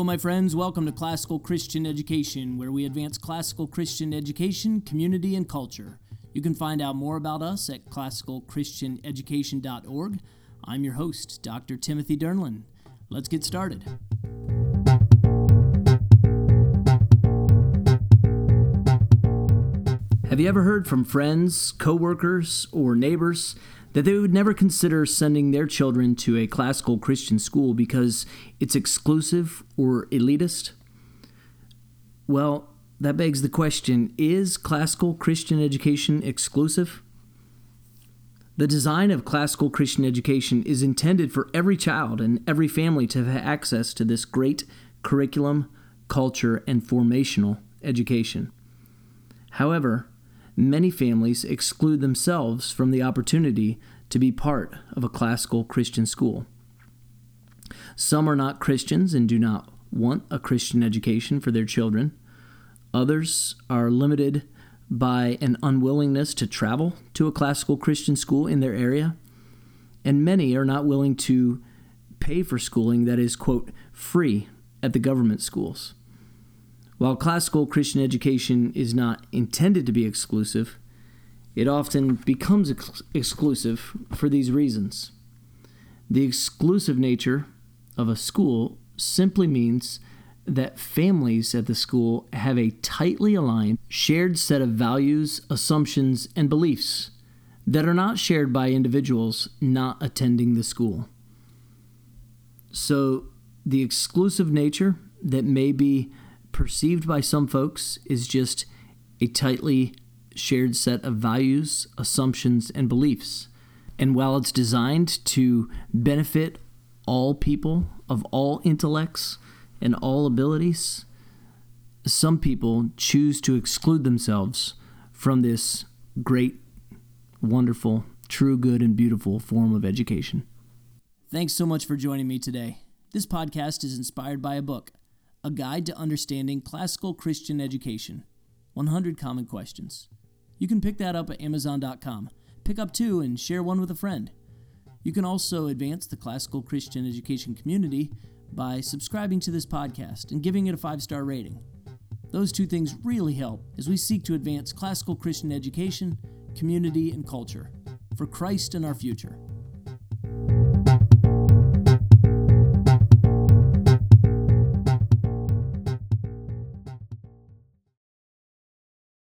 Hello, my friends. Welcome to Classical Christian Education, where we advance classical Christian education, community, and culture. You can find out more about us at classicalchristianeducation.org. I'm your host, Dr. Timothy Dernlan. Let's get started. Have you ever heard from friends, coworkers, or neighbors that they would never consider sending their children to a classical Christian school because it's exclusive or elitist? Well, that begs the question is classical Christian education exclusive? The design of classical Christian education is intended for every child and every family to have access to this great curriculum, culture, and formational education. However, many families exclude themselves from the opportunity to be part of a classical Christian school. Some are not Christians and do not want a Christian education for their children. Others are limited by an unwillingness to travel to a classical Christian school in their area. And many are not willing to pay for schooling that is, quote, free at the government schools. While classical Christian education is not intended to be exclusive, it often becomes ex- exclusive for these reasons. The exclusive nature of a school simply means that families at the school have a tightly aligned, shared set of values, assumptions, and beliefs that are not shared by individuals not attending the school. So, the exclusive nature that may be perceived by some folks is just a tightly shared set of values, assumptions, and beliefs. And while it's designed to benefit all people of all intellects and all abilities, some people choose to exclude themselves from this great, wonderful, true, good, and beautiful form of education. Thanks so much for joining me today. This podcast is inspired by a book a Guide to Understanding Classical Christian Education 100 Common Questions. You can pick that up at Amazon.com. Pick up two and share one with a friend. You can also advance the classical Christian education community by subscribing to this podcast and giving it a five star rating. Those two things really help as we seek to advance classical Christian education, community, and culture for Christ and our future.